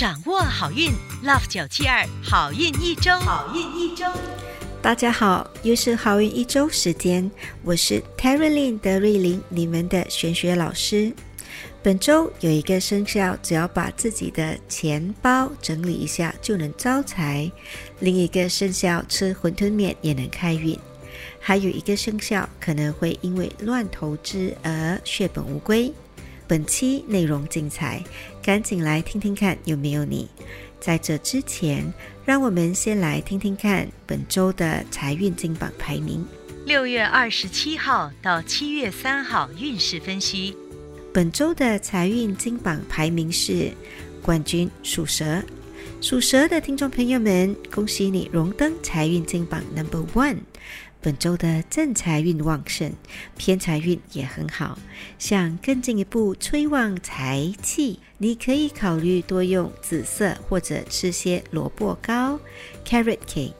掌握好运，Love 九七二好运一周，好运一周。大家好，又是好运一周时间，我是 t e r y l i n 德瑞琳，你们的玄学老师。本周有一个生肖，只要把自己的钱包整理一下就能招财；另一个生肖吃馄饨面也能开运；还有一个生肖可能会因为乱投资而血本无归。本期内容精彩，赶紧来听听看有没有你。在这之前，让我们先来听听看本周的财运金榜排名。六月二十七号到七月三号运势分析。本周的财运金榜排名是冠军属蛇，属蛇的听众朋友们，恭喜你荣登财运金榜 Number One。本周的正财运旺盛，偏财运也很好。想更进一步催旺财气，你可以考虑多用紫色或者吃些萝卜糕 （carrot cake）。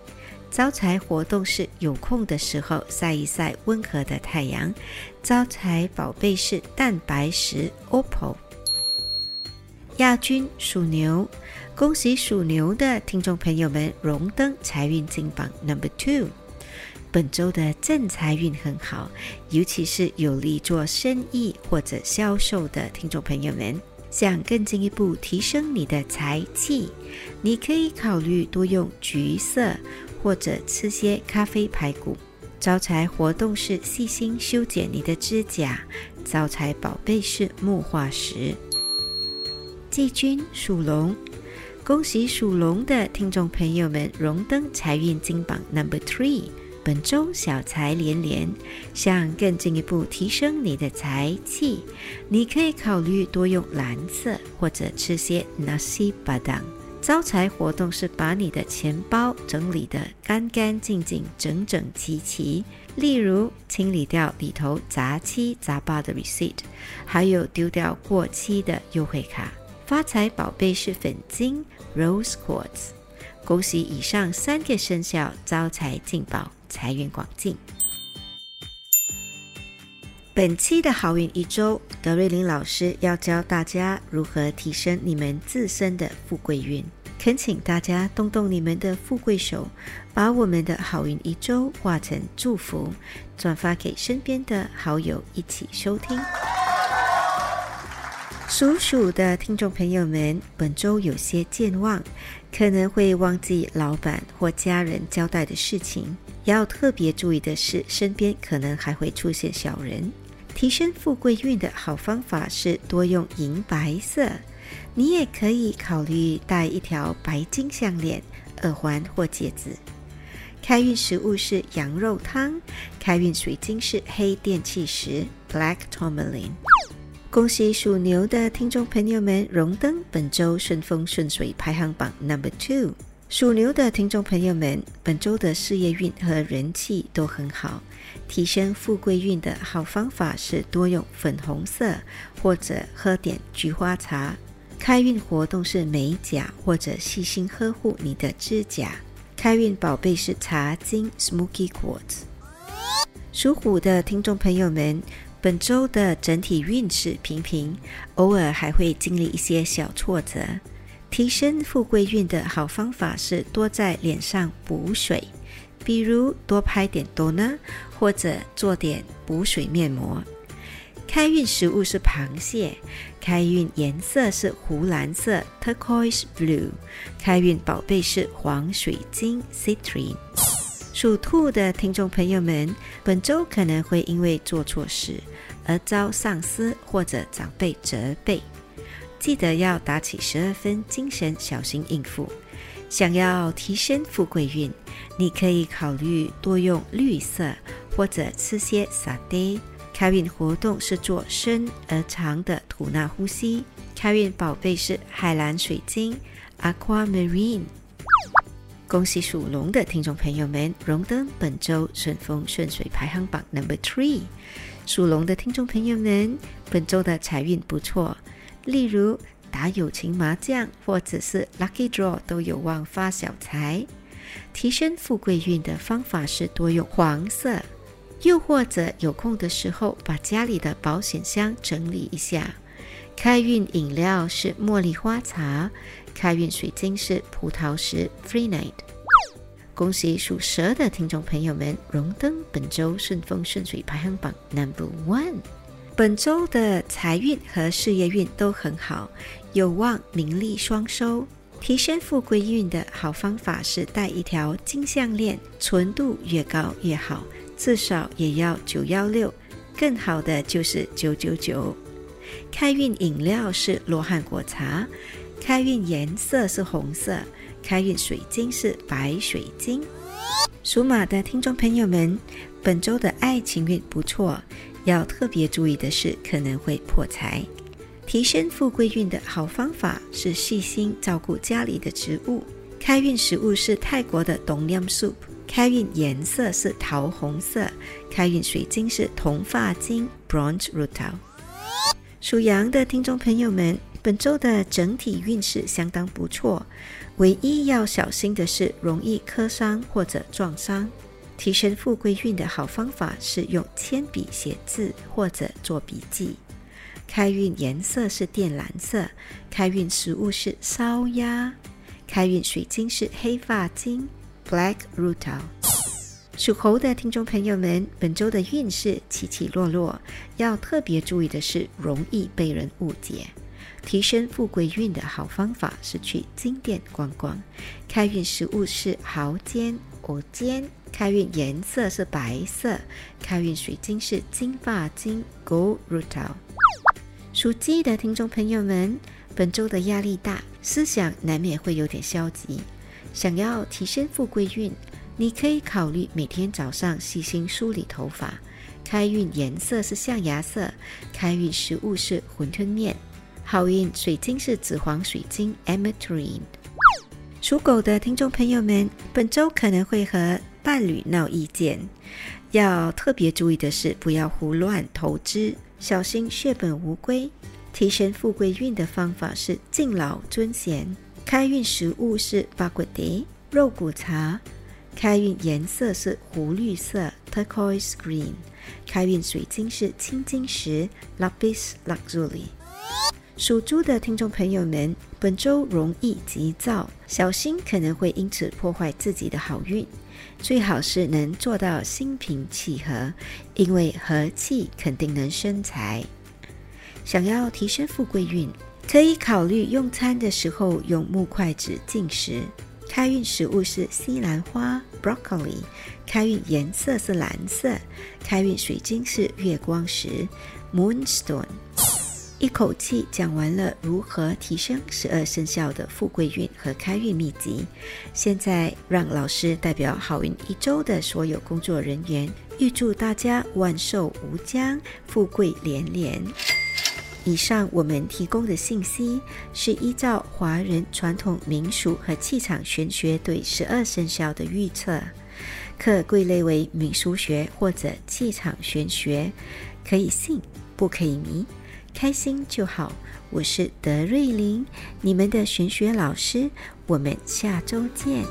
招财活动是有空的时候晒一晒温和的太阳。招财宝贝是蛋白石 （opal）。亚军属牛，恭喜属牛的听众朋友们荣登财运金榜 Number Two。本周的正财运很好，尤其是有利做生意或者销售的听众朋友们，想更进一步提升你的财气，你可以考虑多用橘色或者吃些咖啡排骨。招财活动是细心修剪你的指甲，招财宝贝是木化石。季军属龙，恭喜属龙的听众朋友们荣登财运金榜 Number Three。本周小财连连，想更进一步提升你的财气，你可以考虑多用蓝色或者吃些 nasi padang。招财活动是把你的钱包整理得干干净净、整整齐齐，例如清理掉里头杂七杂八的 receipt，还有丢掉过期的优惠卡。发财宝贝是粉晶 rose quartz。恭喜以上三个生肖招财进宝。财源广进。本期的好运一周，德瑞琳老师要教大家如何提升你们自身的富贵运。恳请大家动动你们的富贵手，把我们的好运一周化成祝福，转发给身边的好友一起收听。属鼠的听众朋友们，本周有些健忘，可能会忘记老板或家人交代的事情。要特别注意的是，身边可能还会出现小人。提升富贵运的好方法是多用银白色，你也可以考虑戴一条白金项链、耳环或戒指。开运食物是羊肉汤，开运水晶是黑电气石 （Black Tourmaline）。恭喜属牛的听众朋友们荣登本周顺风顺水排行榜 Number Two。属牛的听众朋友们，本周的事业运和人气都很好。提升富贵运的好方法是多用粉红色，或者喝点菊花茶。开运活动是美甲，或者细心呵护你的指甲。开运宝贝是茶晶 （Smoky Quartz）。属虎的听众朋友们，本周的整体运势平平，偶尔还会经历一些小挫折。提升富贵运的好方法是多在脸上补水，比如多拍点多呢，或者做点补水面膜。开运食物是螃蟹，开运颜色是湖蓝色 （turquoise blue）。开运宝贝是黄水晶 （citrine）。属兔的听众朋友们，本周可能会因为做错事而遭上司或者长辈责备。记得要打起十二分精神，小心应付。想要提升富贵运，你可以考虑多用绿色，或者吃些沙爹。开运活动是做深而长的吐纳呼吸。开运宝贝是海蓝水晶 （Aquamarine）。恭喜属龙的听众朋友们荣登本周顺风顺水排行榜 Number Three。属龙的听众朋友们，本周的财运不错。例如打友情麻将或者是 lucky draw 都有望发小财。提升富贵运的方法是多用黄色，又或者有空的时候把家里的保险箱整理一下。开运饮料是茉莉花茶，开运水晶是葡萄石 Free Night。恭喜属蛇的听众朋友们荣登本周顺风顺水排行榜 Number One。本周的财运和事业运都很好，有望名利双收。提升富贵运的好方法是戴一条金项链，纯度越高越好，至少也要九幺六，更好的就是九九九。开运饮料是罗汉果茶，开运颜色是红色，开运水晶是白水晶。属马的听众朋友们，本周的爱情运不错，要特别注意的是可能会破财。提升富贵运的好方法是细心照顾家里的植物。开运食物是泰国的冬阴 soup，开运颜色是桃红色，开运水晶是铜发晶 bronze rutil。属羊的听众朋友们，本周的整体运势相当不错，唯一要小心的是容易磕伤或者撞伤。提升富贵运的好方法是用铅笔写字或者做笔记。开运颜色是靛蓝色，开运食物是烧鸭，开运水晶是黑发晶 （Black Rutil）。属猴的听众朋友们，本周的运势起起落落，要特别注意的是，容易被人误解。提升富贵运的好方法是去金店逛逛。开运食物是蚝煎、藕煎，开运颜色是白色，开运水晶是金发晶 （Gold Rutil）。属鸡的听众朋友们，本周的压力大，思想难免会有点消极。想要提升富贵运。你可以考虑每天早上细心梳理头发。开运颜色是象牙色，开运食物是馄饨面。好运水晶是紫黄水晶 （Ametrine）。属狗的听众朋友们，本周可能会和伴侣闹意见，要特别注意的是，不要胡乱投资，小心血本无归。提升富贵运的方法是敬老尊贤。开运食物是八骨碟、肉骨茶。开运颜色是湖绿色 （turquoise green），开运水晶是青金石 （lapis lazuli）。属猪的听众朋友们，本周容易急躁，小心可能会因此破坏自己的好运。最好是能做到心平气和，因为和气肯定能生财。想要提升富贵运，可以考虑用餐的时候用木筷子进食。开运食物是西兰花 （broccoli），开运颜色是蓝色，开运水晶是月光石 （moonstone）。一口气讲完了如何提升十二生肖的富贵运和开运秘籍，现在让老师代表好运一周的所有工作人员，预祝大家万寿无疆，富贵连连。以上我们提供的信息是依照华人传统民俗和气场玄学对十二生肖的预测，可归类为民俗学或者气场玄学，可以信不可以迷，开心就好。我是德瑞琳，你们的玄学老师，我们下周见。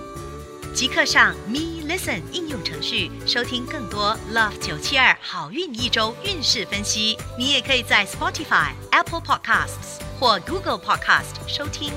即刻上 Me Listen 应用程序收听更多 Love 九七二好运一周运势分析。你也可以在 Spotify、Apple Podcasts 或 Google Podcast 收听。